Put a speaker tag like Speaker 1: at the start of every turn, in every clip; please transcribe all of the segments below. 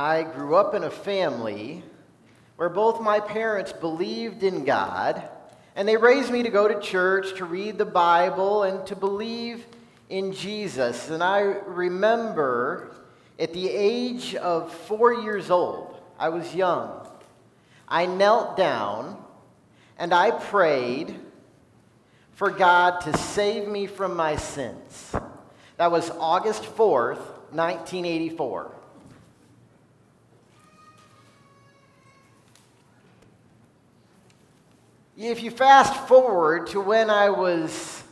Speaker 1: I grew up in a family where both my parents believed in God, and they raised me to go to church, to read the Bible, and to believe in Jesus. And I remember at the age of four years old, I was young, I knelt down and I prayed for God to save me from my sins. That was August 4th, 1984. If you fast forward to when I was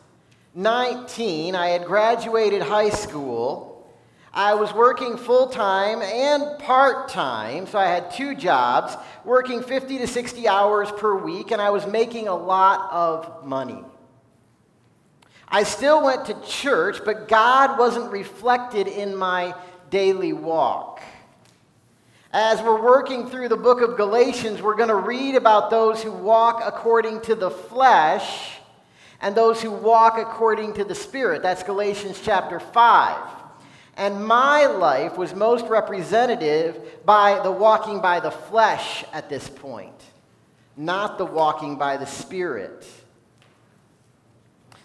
Speaker 1: 19, I had graduated high school. I was working full time and part time, so I had two jobs, working 50 to 60 hours per week, and I was making a lot of money. I still went to church, but God wasn't reflected in my daily walk. As we're working through the book of Galatians, we're going to read about those who walk according to the flesh and those who walk according to the Spirit. That's Galatians chapter 5. And my life was most representative by the walking by the flesh at this point, not the walking by the Spirit.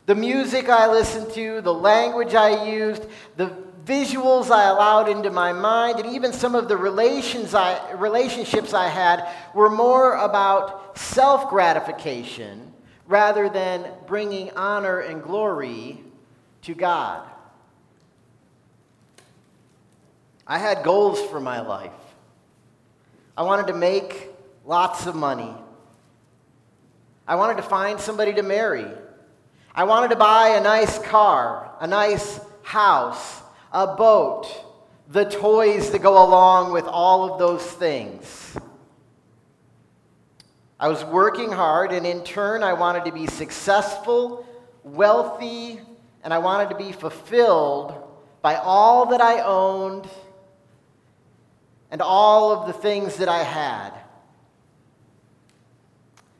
Speaker 1: The music I listened to, the language I used, the visuals I allowed into my mind, and even some of the relations I, relationships I had were more about self gratification rather than bringing honor and glory to God. I had goals for my life. I wanted to make lots of money. I wanted to find somebody to marry. I wanted to buy a nice car, a nice house, a boat, the toys that go along with all of those things. I was working hard, and in turn, I wanted to be successful, wealthy, and I wanted to be fulfilled by all that I owned and all of the things that I had.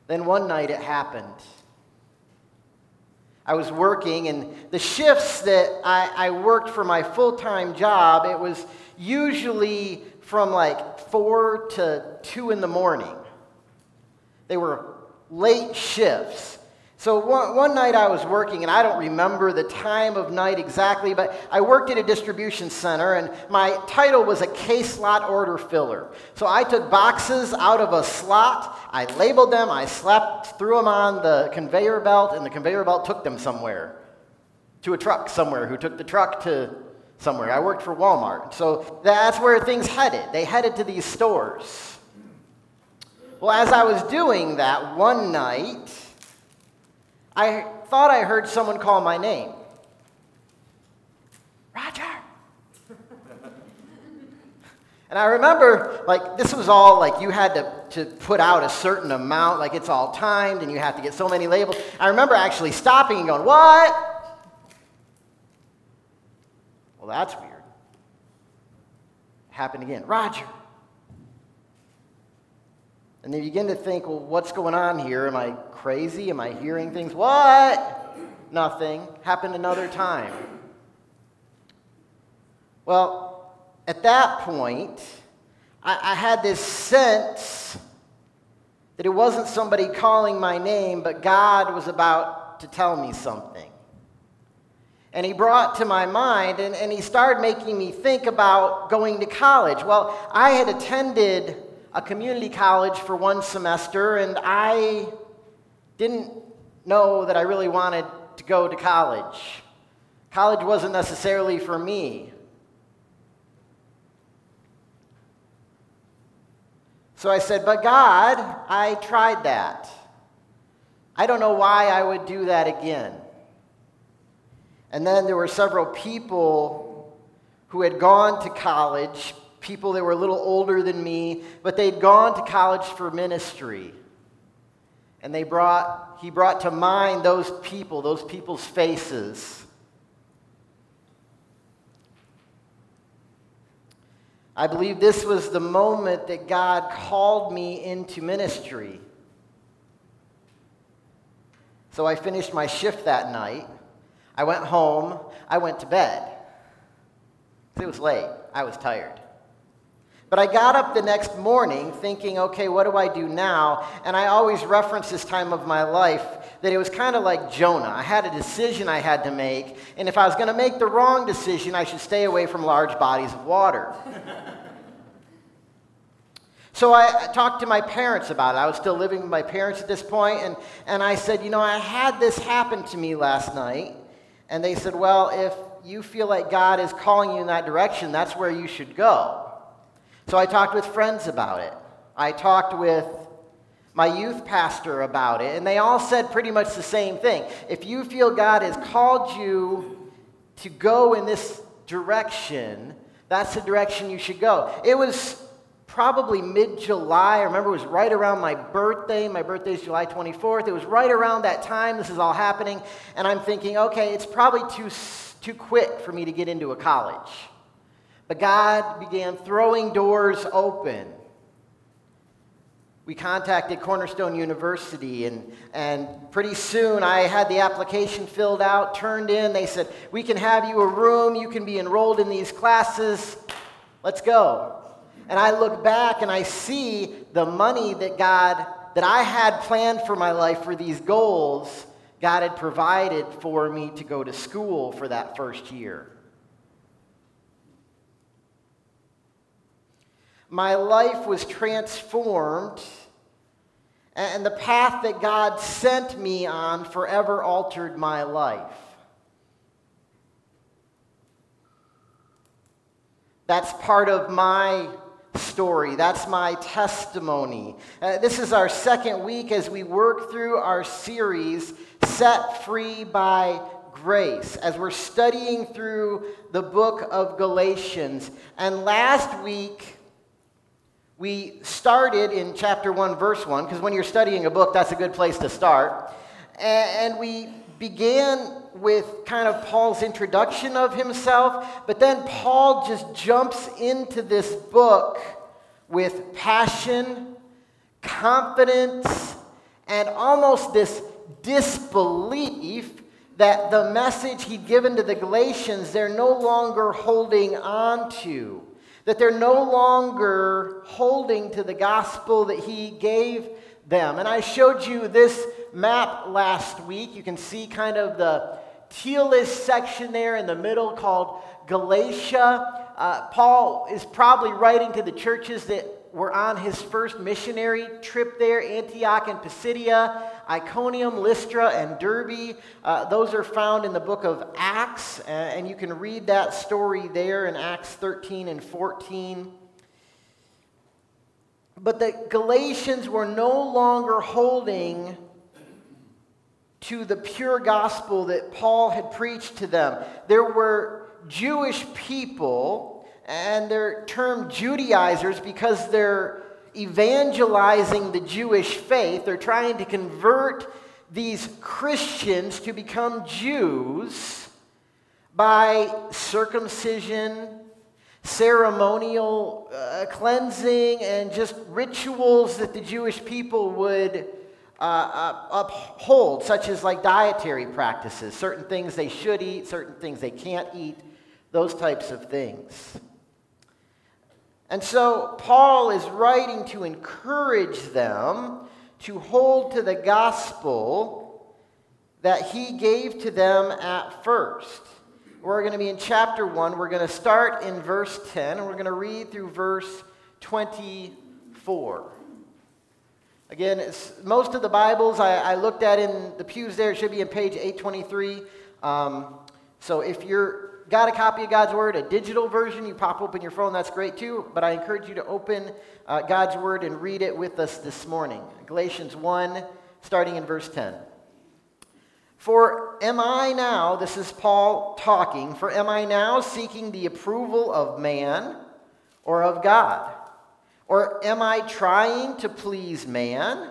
Speaker 1: Then one night it happened. I was working, and the shifts that I, I worked for my full time job, it was usually from like 4 to 2 in the morning. They were late shifts. So one, one night I was working, and I don't remember the time of night exactly, but I worked at a distribution center, and my title was a case slot order filler. So I took boxes out of a slot, I labeled them, I slapped, threw them on the conveyor belt, and the conveyor belt took them somewhere to a truck somewhere who took the truck to somewhere. I worked for Walmart. So that's where things headed. They headed to these stores. Well, as I was doing that one night, I thought I heard someone call my name Roger. and I remember, like, this was all like you had to, to put out a certain amount, like it's all timed and you have to get so many labels. I remember actually stopping and going, What? Well, that's weird. Happened again. Roger. And they begin to think, well, what's going on here? Am I crazy? Am I hearing things? What? Nothing. Happened another time. Well, at that point, I, I had this sense that it wasn't somebody calling my name, but God was about to tell me something. And he brought to my mind, and, and he started making me think about going to college. Well, I had attended a community college for one semester, and I didn't know that I really wanted to go to college. College wasn't necessarily for me. So I said, But God, I tried that. I don't know why I would do that again. And then there were several people who had gone to college people that were a little older than me, but they'd gone to college for ministry. And they brought, he brought to mind those people, those people's faces. I believe this was the moment that God called me into ministry. So I finished my shift that night. I went home. I went to bed. It was late. I was tired. But I got up the next morning thinking, okay, what do I do now? And I always reference this time of my life that it was kind of like Jonah. I had a decision I had to make, and if I was going to make the wrong decision, I should stay away from large bodies of water. so I, talked to my parents about it. I was still living with my parents at this point, and, and I said, you know, I had this happen to me last night. And they said, well, if you feel like God is calling you in that direction, that's where you should go. So I talked with friends about it. I talked with my youth pastor about it, and they all said pretty much the same thing. If you feel God has called you to go in this direction, that's the direction you should go. It was probably mid July. I remember it was right around my birthday. My birthday is July 24th. It was right around that time this is all happening, and I'm thinking, okay, it's probably too, too quick for me to get into a college. But God began throwing doors open. We contacted Cornerstone University, and, and pretty soon I had the application filled out, turned in. They said, We can have you a room, you can be enrolled in these classes. Let's go. And I look back and I see the money that God, that I had planned for my life for these goals, God had provided for me to go to school for that first year. My life was transformed, and the path that God sent me on forever altered my life. That's part of my story. That's my testimony. Uh, this is our second week as we work through our series, Set Free by Grace, as we're studying through the book of Galatians. And last week, we started in chapter 1, verse 1, because when you're studying a book, that's a good place to start. And we began with kind of Paul's introduction of himself, but then Paul just jumps into this book with passion, confidence, and almost this disbelief that the message he'd given to the Galatians, they're no longer holding on to that they're no longer holding to the gospel that he gave them. And I showed you this map last week. You can see kind of the tealish section there in the middle called Galatia. Uh, Paul is probably writing to the churches that were on his first missionary trip there Antioch and Pisidia, Iconium, Lystra, and Derbe. Uh, those are found in the book of Acts, uh, and you can read that story there in Acts 13 and 14. But the Galatians were no longer holding to the pure gospel that Paul had preached to them. There were Jewish people and they're termed Judaizers because they're evangelizing the Jewish faith. They're trying to convert these Christians to become Jews by circumcision, ceremonial uh, cleansing, and just rituals that the Jewish people would uh, uh, uphold, such as like dietary practices, certain things they should eat, certain things they can't eat, those types of things. And so Paul is writing to encourage them to hold to the gospel that he gave to them at first. We're going to be in chapter 1. We're going to start in verse 10, and we're going to read through verse 24. Again, most of the Bibles I, I, looked at in the pews there, should be in page 823. Um, so if you're got a copy of God's Word, a digital version, you pop open your phone, that's great too. But I encourage you to open uh, God's Word and read it with us this morning. Galatians 1, starting in verse 10. For am I now, this is Paul talking, for am I now seeking the approval of man or of God? Or am I trying to please man?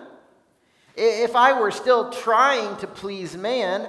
Speaker 1: If I were still trying to please man,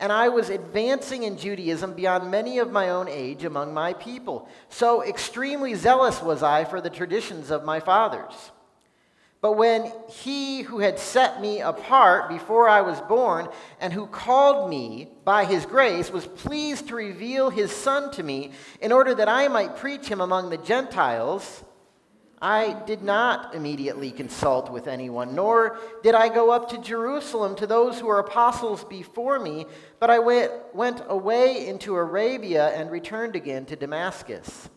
Speaker 1: And I was advancing in Judaism beyond many of my own age among my people. So extremely zealous was I for the traditions of my fathers. But when he who had set me apart before I was born and who called me by his grace was pleased to reveal his son to me in order that I might preach him among the Gentiles, I did not immediately consult with anyone, nor did I go up to Jerusalem to those who were apostles before me, but I went, went away into Arabia and returned again to Damascus.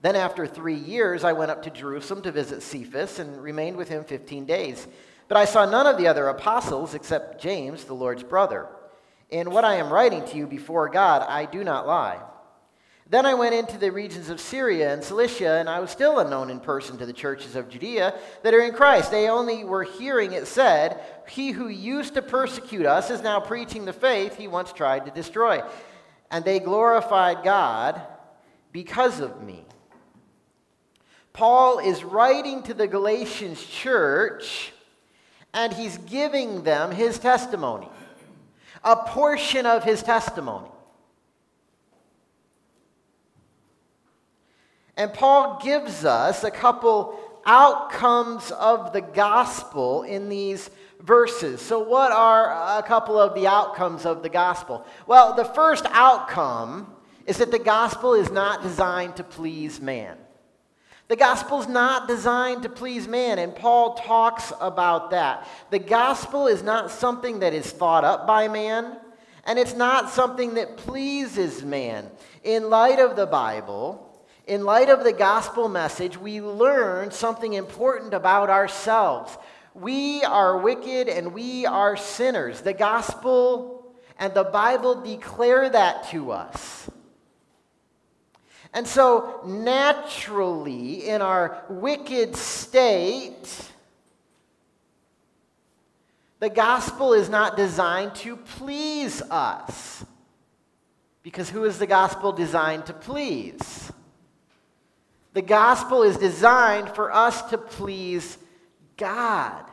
Speaker 1: Then, after three years, I went up to Jerusalem to visit Cephas and remained with him 15 days. But I saw none of the other apostles except James, the Lord's brother. In what I am writing to you before God, I do not lie. Then I went into the regions of Syria and Cilicia, and I was still unknown in person to the churches of Judea that are in Christ. They only were hearing it said, He who used to persecute us is now preaching the faith he once tried to destroy. And they glorified God because of me. Paul is writing to the Galatians church, and he's giving them his testimony, a portion of his testimony. And Paul gives us a couple outcomes of the gospel in these verses. So, what are a couple of the outcomes of the gospel? Well, the first outcome is that the gospel is not designed to please man. The gospel is not designed to please man, and Paul talks about that. The gospel is not something that is thought up by man, and it's not something that pleases man. In light of the Bible, in light of the gospel message, we learn something important about ourselves. We are wicked and we are sinners. The gospel and the Bible declare that to us. And so, naturally, in our wicked state, the gospel is not designed to please us. Because who is the gospel designed to please? The gospel is designed for us to please God.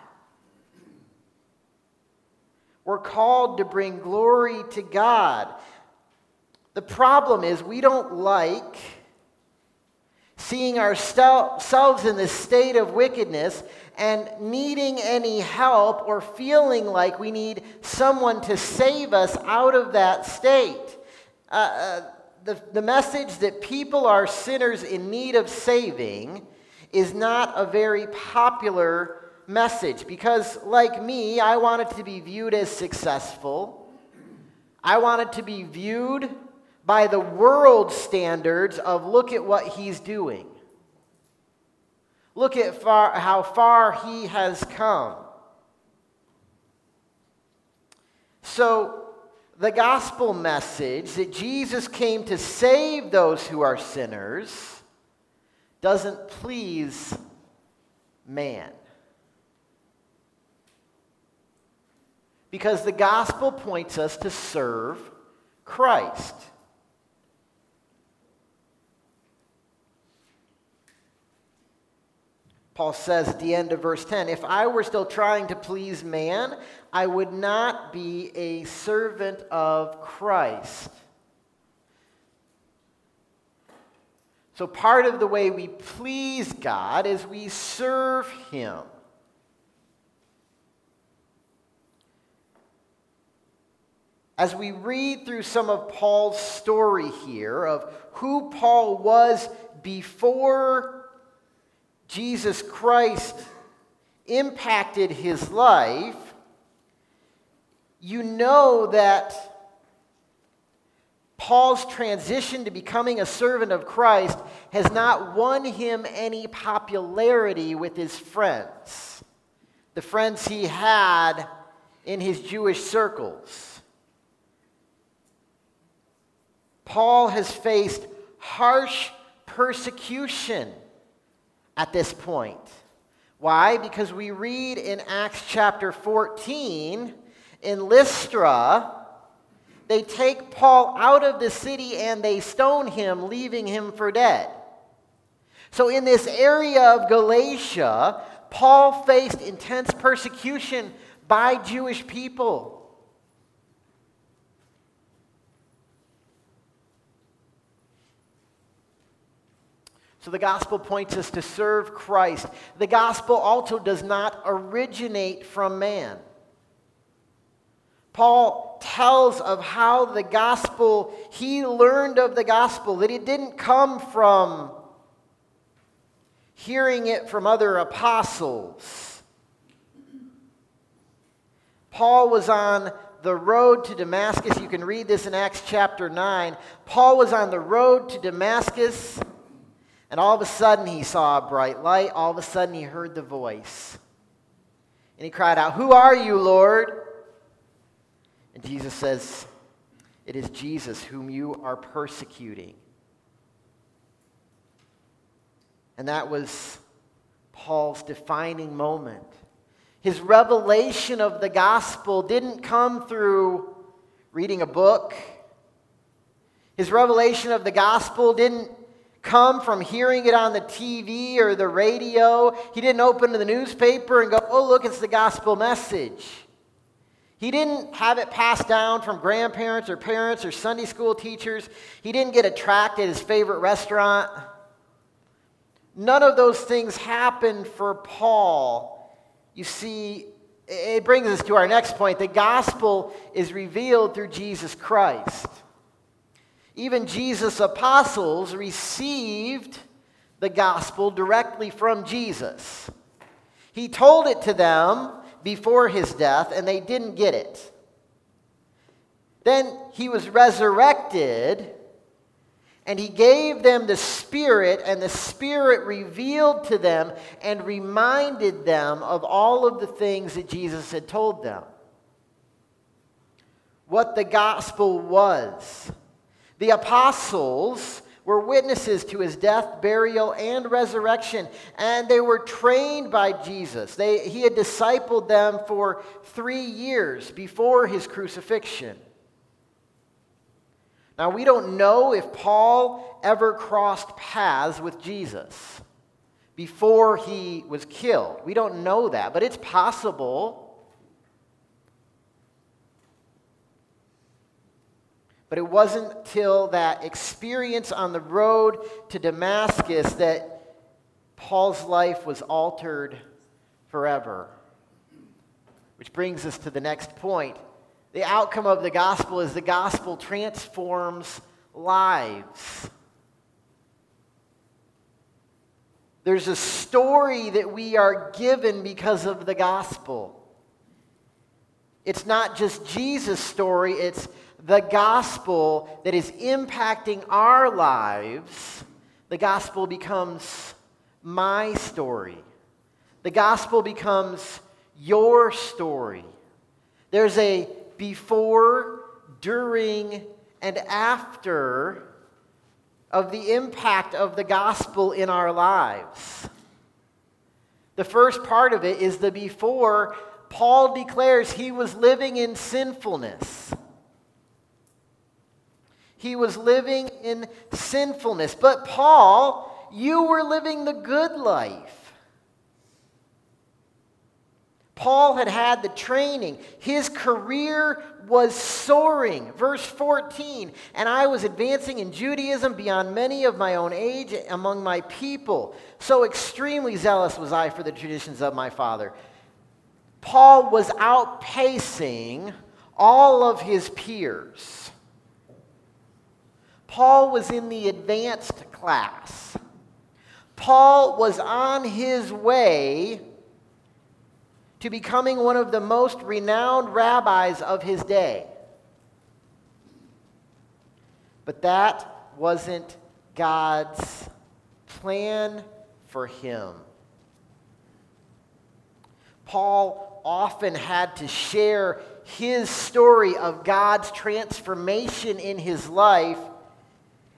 Speaker 1: We're called to bring glory to God. The problem is we don't like seeing ourselves in this state of wickedness and needing any help or feeling like we need someone to save us out of that state. Uh, uh, the, the message that people are sinners in need of saving is not a very popular message because, like me, I wanted to be viewed as successful. I wanted to be viewed by the world standards of look at what he's doing. Look at far, how far he has come. So, the gospel message that Jesus came to save those who are sinners doesn't please man. Because the gospel points us to serve Christ. Paul says at the end of verse 10 If I were still trying to please man, I would not be a servant of Christ. So, part of the way we please God is we serve Him. As we read through some of Paul's story here of who Paul was before Jesus Christ impacted his life, you know that Paul's transition to becoming a servant of Christ has not won him any popularity with his friends, the friends he had in his Jewish circles. Paul has faced harsh persecution at this point. Why? Because we read in Acts chapter 14 in Lystra, they take Paul out of the city and they stone him, leaving him for dead. So, in this area of Galatia, Paul faced intense persecution by Jewish people. So the gospel points us to serve Christ. The gospel also does not originate from man. Paul tells of how the gospel, he learned of the gospel, that it didn't come from hearing it from other apostles. Paul was on the road to Damascus. You can read this in Acts chapter 9. Paul was on the road to Damascus and all of a sudden, he saw a bright light. All of a sudden, he heard the voice. And he cried out, Who are you, Lord? And Jesus says, It is Jesus whom you are persecuting. And that was Paul's defining moment. His revelation of the gospel didn't come through reading a book. His revelation of the gospel didn't come from hearing it on the TV or the radio. He didn't open the newspaper and go, oh, look, it's the gospel message. He didn't have it passed down from grandparents or parents or Sunday school teachers. He didn't get a tract at his favorite restaurant. None of those things happened for Paul. You see, it brings us to our next point. The gospel is revealed through Jesus Christ. Even Jesus' apostles received the gospel directly from Jesus. He told it to them before his death, and they didn't get it. Then he was resurrected, and he gave them the Spirit, and the Spirit revealed to them and reminded them of all of the things that Jesus had told them. What the gospel was. The apostles were witnesses to his death, burial, and resurrection, and they were trained by Jesus. They, he had discipled them for three years before his crucifixion. Now, we don't know if Paul ever crossed paths with Jesus before he was killed. We don't know that, but it's possible. But it wasn't till that experience on the road to Damascus that Paul's life was altered forever. Which brings us to the next point. The outcome of the gospel is the gospel transforms lives. There's a story that we are given because of the gospel. It's not just Jesus' story, it's the gospel that is impacting our lives, the gospel becomes my story. The gospel becomes your story. There's a before, during, and after of the impact of the gospel in our lives. The first part of it is the before. Paul declares he was living in sinfulness. He was living in sinfulness. But Paul, you were living the good life. Paul had had the training. His career was soaring. Verse 14, and I was advancing in Judaism beyond many of my own age among my people. So extremely zealous was I for the traditions of my father. Paul was outpacing all of his peers. Paul was in the advanced class. Paul was on his way to becoming one of the most renowned rabbis of his day. But that wasn't God's plan for him. Paul often had to share his story of God's transformation in his life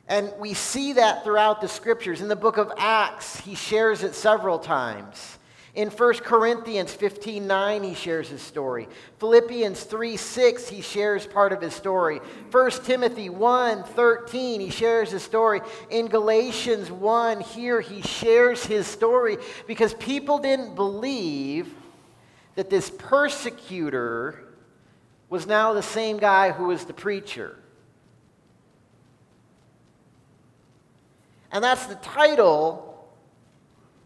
Speaker 1: and we see that throughout the scriptures. In the book of Acts, he shares it several times. In 1 Corinthians 15 9, he shares his story. Philippians 3 6, he shares part of his story. 1 Timothy 1 13, he shares his story. In Galatians 1, here he shares his story because people didn't believe that this persecutor was now the same guy who was the preacher. And that's the title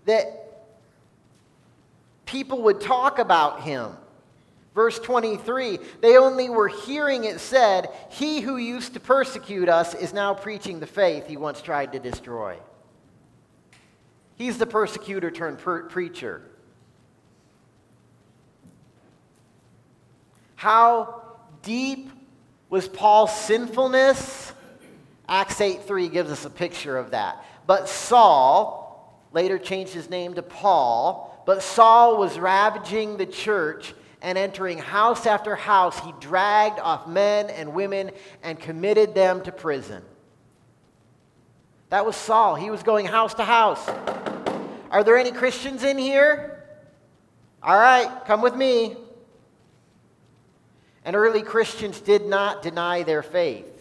Speaker 1: that people would talk about him. Verse 23 they only were hearing it said, He who used to persecute us is now preaching the faith he once tried to destroy. He's the persecutor turned per- preacher. How deep was Paul's sinfulness? Acts 8 3 gives us a picture of that. But Saul, later changed his name to Paul, but Saul was ravaging the church and entering house after house. He dragged off men and women and committed them to prison. That was Saul. He was going house to house. Are there any Christians in here? All right, come with me. And early Christians did not deny their faith.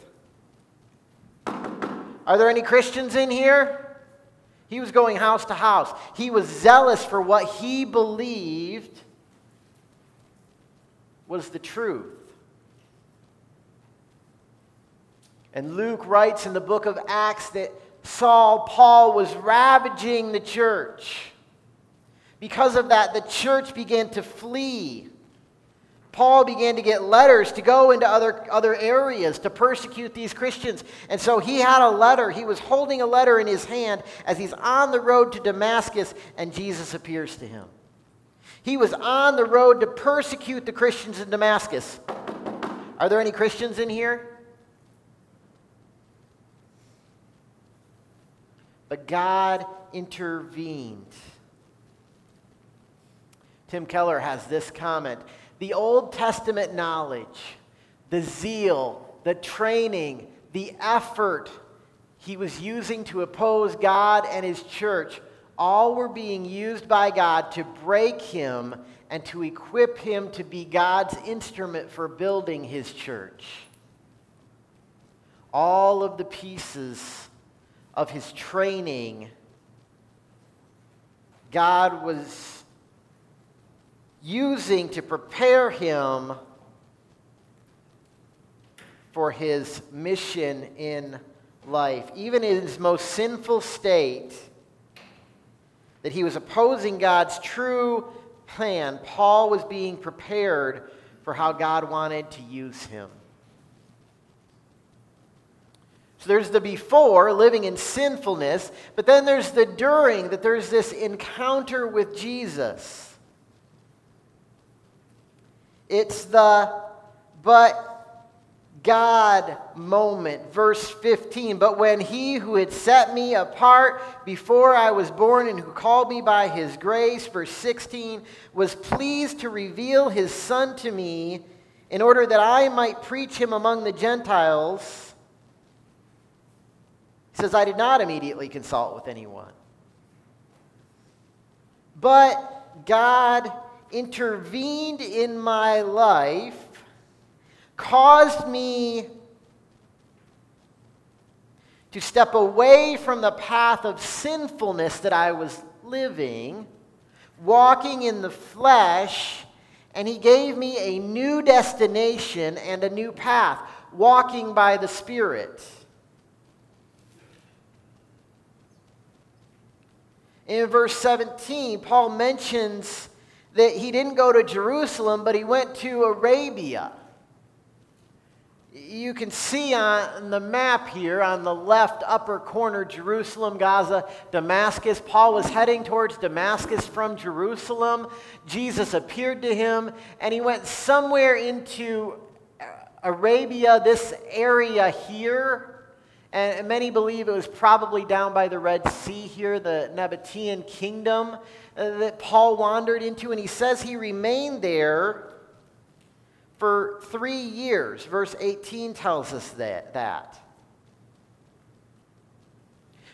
Speaker 1: Are there any Christians in here? He was going house to house. He was zealous for what he believed was the truth. And Luke writes in the book of Acts that Saul, Paul, was ravaging the church. Because of that, the church began to flee. Paul began to get letters to go into other, other areas to persecute these Christians. And so he had a letter. He was holding a letter in his hand as he's on the road to Damascus, and Jesus appears to him. He was on the road to persecute the Christians in Damascus. Are there any Christians in here? But God intervened. Tim Keller has this comment the Old Testament knowledge, the zeal, the training, the effort he was using to oppose God and his church, all were being used by God to break him and to equip him to be God's instrument for building his church. All of the pieces of his training, God was using to prepare him for his mission in life. Even in his most sinful state, that he was opposing God's true plan, Paul was being prepared for how God wanted to use him. So there's the before, living in sinfulness, but then there's the during, that there's this encounter with Jesus. It's the but God moment. Verse 15. But when he who had set me apart before I was born and who called me by his grace, verse 16, was pleased to reveal his son to me in order that I might preach him among the Gentiles, he says, I did not immediately consult with anyone. But God intervened in my life, caused me to step away from the path of sinfulness that I was living, walking in the flesh, and He gave me a new destination and a new path, walking by the Spirit. In verse 17, Paul mentions that he didn't go to Jerusalem, but he went to Arabia. You can see on the map here on the left upper corner Jerusalem, Gaza, Damascus. Paul was heading towards Damascus from Jerusalem. Jesus appeared to him, and he went somewhere into Arabia, this area here. And many believe it was probably down by the Red Sea here, the Nabatean kingdom uh, that Paul wandered into. And he says he remained there for three years. Verse 18 tells us that. that.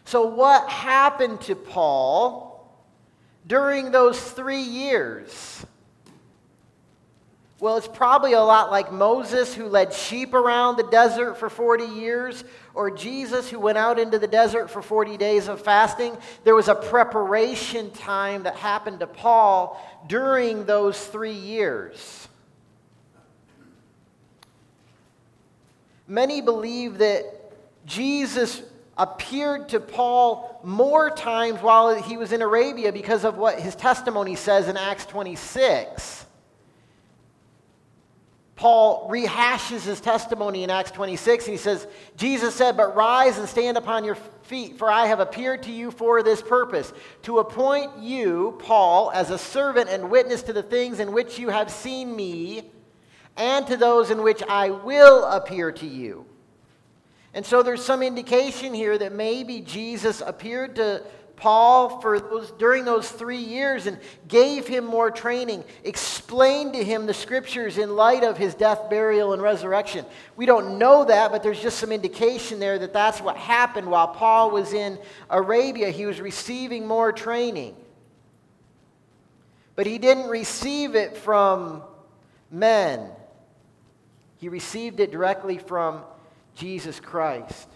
Speaker 1: So, what happened to Paul during those three years? Well, it's probably a lot like Moses, who led sheep around the desert for 40 years, or Jesus, who went out into the desert for 40 days of fasting. There was a preparation time that happened to Paul during those three years. Many believe that Jesus appeared to Paul more times while he was in Arabia because of what his testimony says in Acts 26. Paul rehashes his testimony in Acts 26 and he says, Jesus said, But rise and stand upon your feet, for I have appeared to you for this purpose, to appoint you, Paul, as a servant and witness to the things in which you have seen me, and to those in which I will appear to you. And so there's some indication here that maybe Jesus appeared to Paul for those, during those three years and gave him more training, explained to him the scriptures in light of his death, burial, and resurrection. We don't know that, but there's just some indication there that that's what happened while Paul was in Arabia. He was receiving more training. But he didn't receive it from men, he received it directly from Jesus Christ.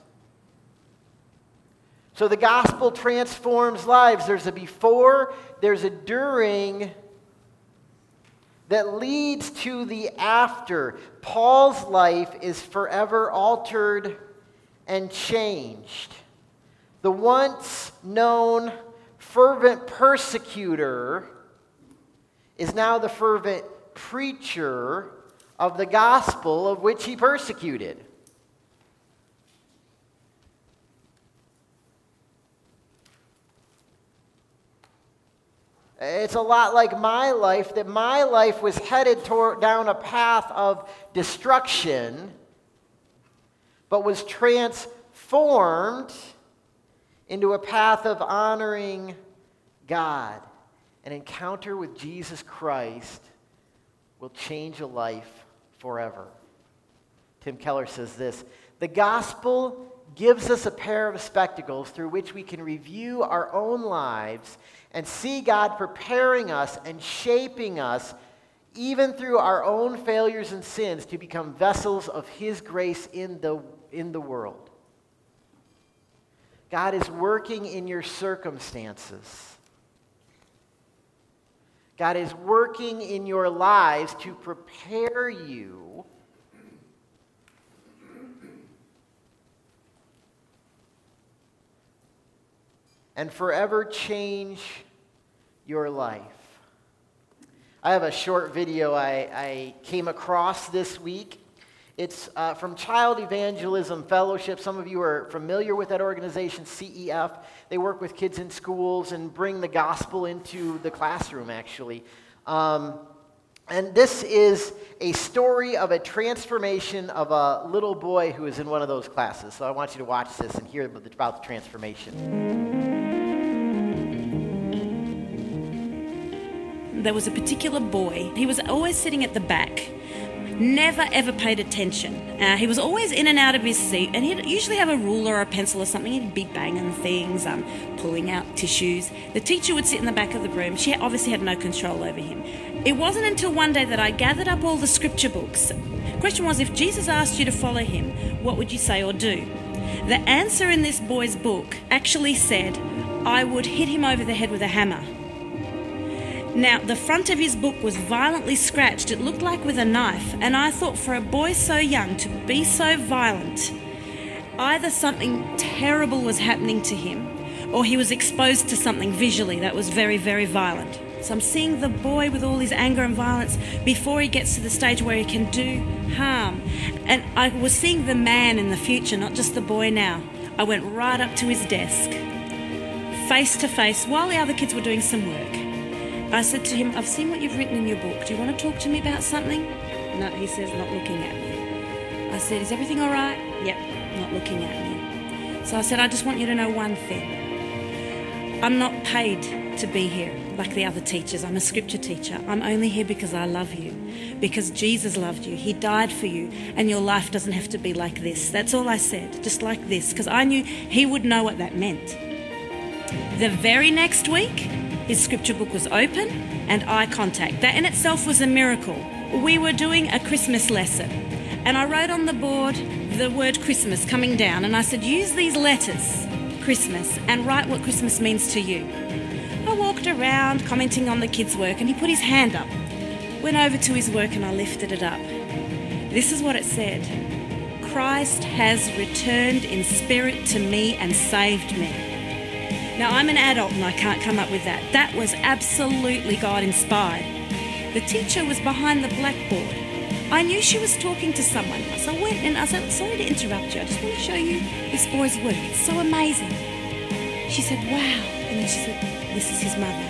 Speaker 1: So the gospel transforms lives. There's a before, there's a during that leads to the after. Paul's life is forever altered and changed. The once known fervent persecutor is now the fervent preacher of the gospel of which he persecuted. It's a lot like my life, that my life was headed toward, down a path of destruction, but was transformed into a path of honoring God. An encounter with Jesus Christ will change a life forever. Tim Keller says this The gospel gives us a pair of spectacles through which we can review our own lives and see God preparing us and shaping us, even through our own failures and sins, to become vessels of His grace in the, in the world. God is working in your circumstances. God is working in your lives to prepare you and forever change your life. I have a short video I, I came across this week. It's uh, from Child Evangelism Fellowship. Some of you are familiar with that organization, CEF. They work with kids in schools and bring the gospel into the classroom, actually. Um, and this is a story of a transformation of a little boy who is in one of those classes. So I want you to watch this and hear about the transformation.
Speaker 2: There was a particular boy. He was always sitting at the back, never ever paid attention. Uh, he was always in and out of his seat, and he'd usually have a ruler or a pencil or something. He'd be banging things, um, pulling out tissues. The teacher would sit in the back of the room. She obviously had no control over him. It wasn't until one day that I gathered up all the scripture books. Question was if Jesus asked you to follow him, what would you say or do? The answer in this boy's book actually said, I would hit him over the head with a hammer. Now, the front of his book was violently scratched, it looked like with a knife, and I thought for a boy so young to be so violent, either something terrible was happening to him, or he was exposed to something visually that was very, very violent. So I'm seeing the boy with all his anger and violence before he gets to the stage where he can do harm. And I was seeing the man in the future, not just the boy now. I went right up to his desk, face to face, while the other kids were doing some work. I said to him, I've seen what you've written in your book. Do you want to talk to me about something? No, he says, not looking at me. I said, Is everything all right? Yep, not looking at me. So I said, I just want you to know one thing. I'm not paid to be here like the other teachers. I'm a scripture teacher. I'm only here because I love you, because Jesus loved you. He died for you, and your life doesn't have to be like this. That's all I said, just like this, because I knew He would know what that meant. The very next week, His scripture book was open and eye contact. That in itself was a miracle. We were doing a Christmas lesson, and I wrote on the board the word Christmas coming down, and I said, Use these letters, Christmas, and write what Christmas means to you. I walked around commenting on the kids' work, and he put his hand up. Went over to his work, and I lifted it up. This is what it said Christ has returned in spirit to me and saved me. Now, I'm an adult and I can't come up with that. That was absolutely God inspired. The teacher was behind the blackboard. I knew she was talking to someone. So I went and I said, Sorry to interrupt you. I just want to show you this boy's work. It's so amazing. She said, Wow. And then she said, This is his mother.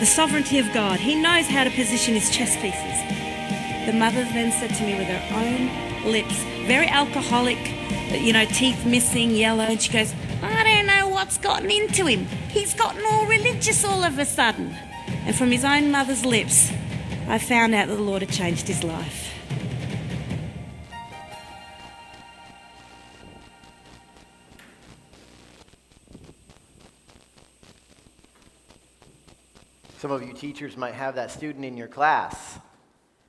Speaker 2: The sovereignty of God. He knows how to position his chess pieces. The mother then said to me with her own lips, very alcoholic, you know, teeth missing, yellow, and she goes, what's gotten into him. He's gotten all religious all of a sudden. And from his own mother's lips, I found out that the Lord had changed his life.
Speaker 1: Some of you teachers might have that student in your class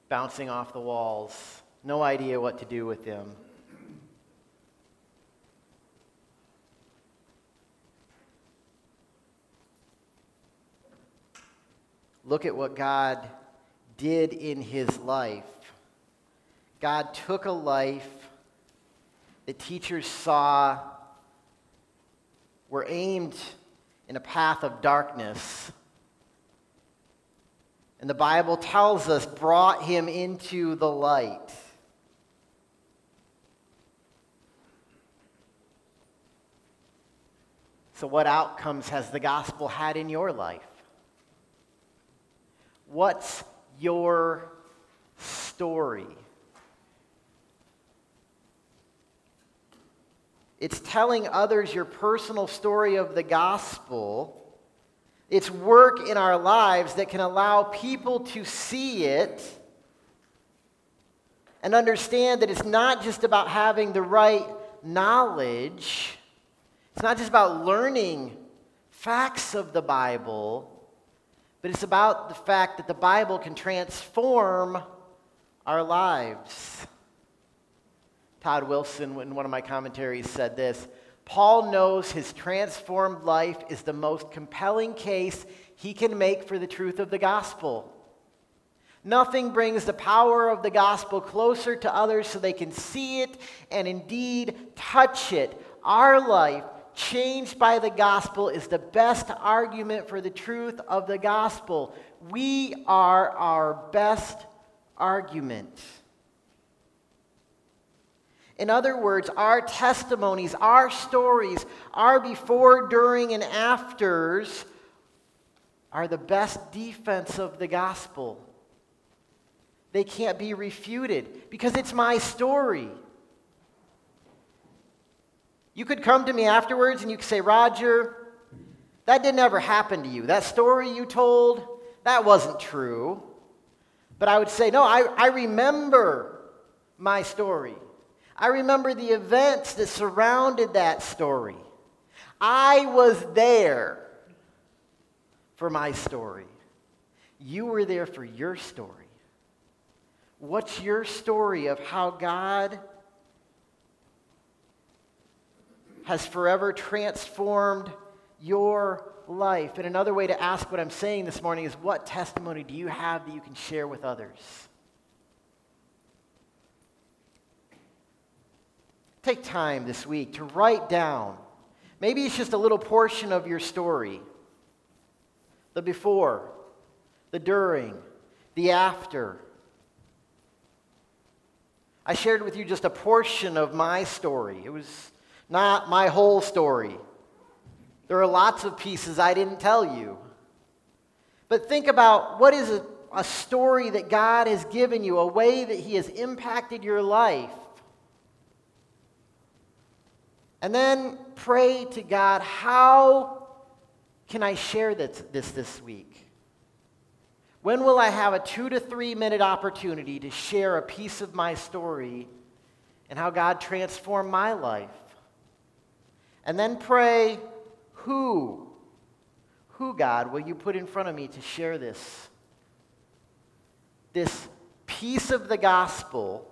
Speaker 1: bouncing off the walls, no idea what to do with them. Look at what God did in his life. God took a life that teachers saw were aimed in a path of darkness. And the Bible tells us brought him into the light. So, what outcomes has the gospel had in your life? What's your story? It's telling others your personal story of the gospel. It's work in our lives that can allow people to see it and understand that it's not just about having the right knowledge, it's not just about learning facts of the Bible but it's about the fact that the Bible can transform our lives. Todd Wilson, in one of my commentaries, said this Paul knows his transformed life is the most compelling case he can make for the truth of the gospel. Nothing brings the power of the gospel closer to others so they can see it and indeed touch it. Our life changed by the gospel is the best argument for the truth of the gospel. We are our best argument. In other words, our testimonies, our stories, our before, during, and afters are the best defense of the gospel. They can't be refuted because it's my story. You could come to me afterwards and you could say, Roger, that didn't ever happen to you. That story you told, that wasn't true. But I would say, no, I, I remember my story. I remember the events that surrounded that story. I was there for my story. You were there for your story. What's your story of how God has forever transformed your life. And another way to ask what I'm saying this morning is what testimony do you have that you can share with others? Take time this week to write down. Maybe it's just a little portion of your story the before, the during, the after. I shared with you just a portion of my story. It was not my whole story. There are lots of pieces I didn't tell you. But think about what is a, a story that God has given you, a way that He has impacted your life. And then pray to God, how can I share this, this this week? When will I have a two to three minute opportunity to share a piece of my story and how God transformed my life? And then pray, who? who, God, will you put in front of me to share this? This piece of the gospel,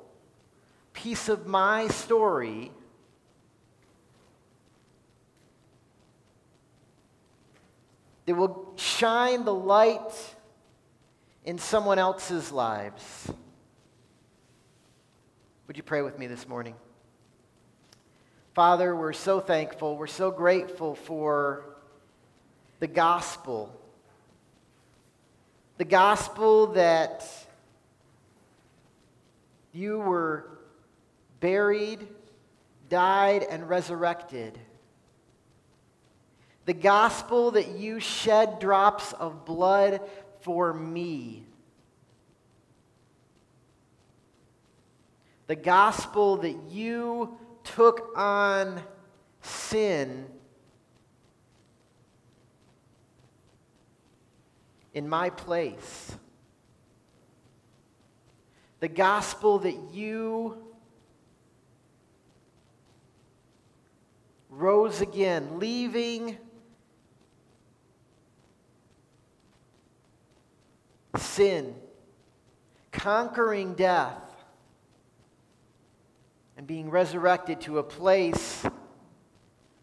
Speaker 1: piece of my story that will shine the light in someone else's lives. Would you pray with me this morning? Father, we're so thankful. We're so grateful for the gospel. The gospel that you were buried, died, and resurrected the gospel that you shed drops of blood for me. The gospel that you took on sin in my place. The gospel that you rose again, leaving sin, conquering death, and being resurrected to a place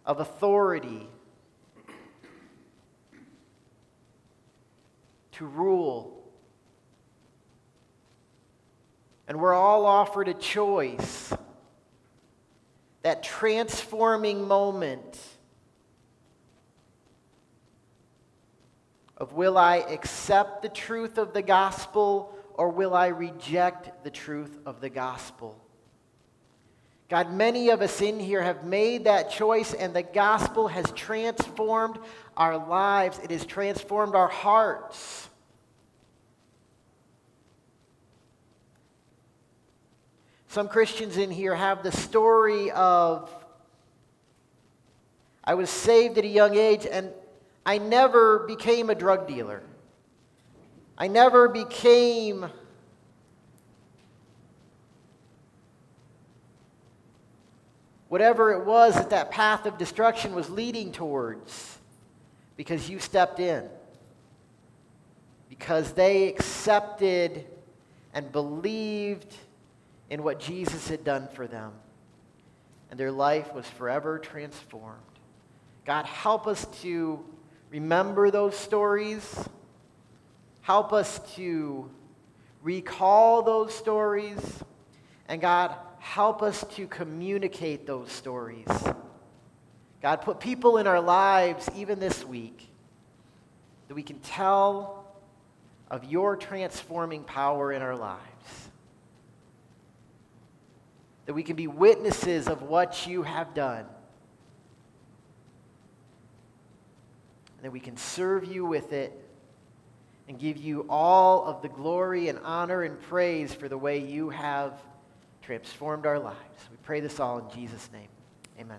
Speaker 1: of authority to rule. And we're all offered a choice that transforming moment of will I accept the truth of the gospel or will I reject the truth of the gospel? God, many of us in here have made that choice, and the gospel has transformed our lives. It has transformed our hearts. Some Christians in here have the story of I was saved at a young age, and I never became a drug dealer. I never became whatever it was that that path of destruction was leading towards because you stepped in. Because they accepted and believed in what Jesus had done for them. And their life was forever transformed. God, help us to remember those stories. Help us to recall those stories. And God, help us to communicate those stories. God, put people in our lives, even this week, that we can tell of your transforming power in our lives. That we can be witnesses of what you have done. and that we can serve you with it and give you all of the glory and honor and praise for the way you have transformed our lives. We pray this all in Jesus' name. Amen.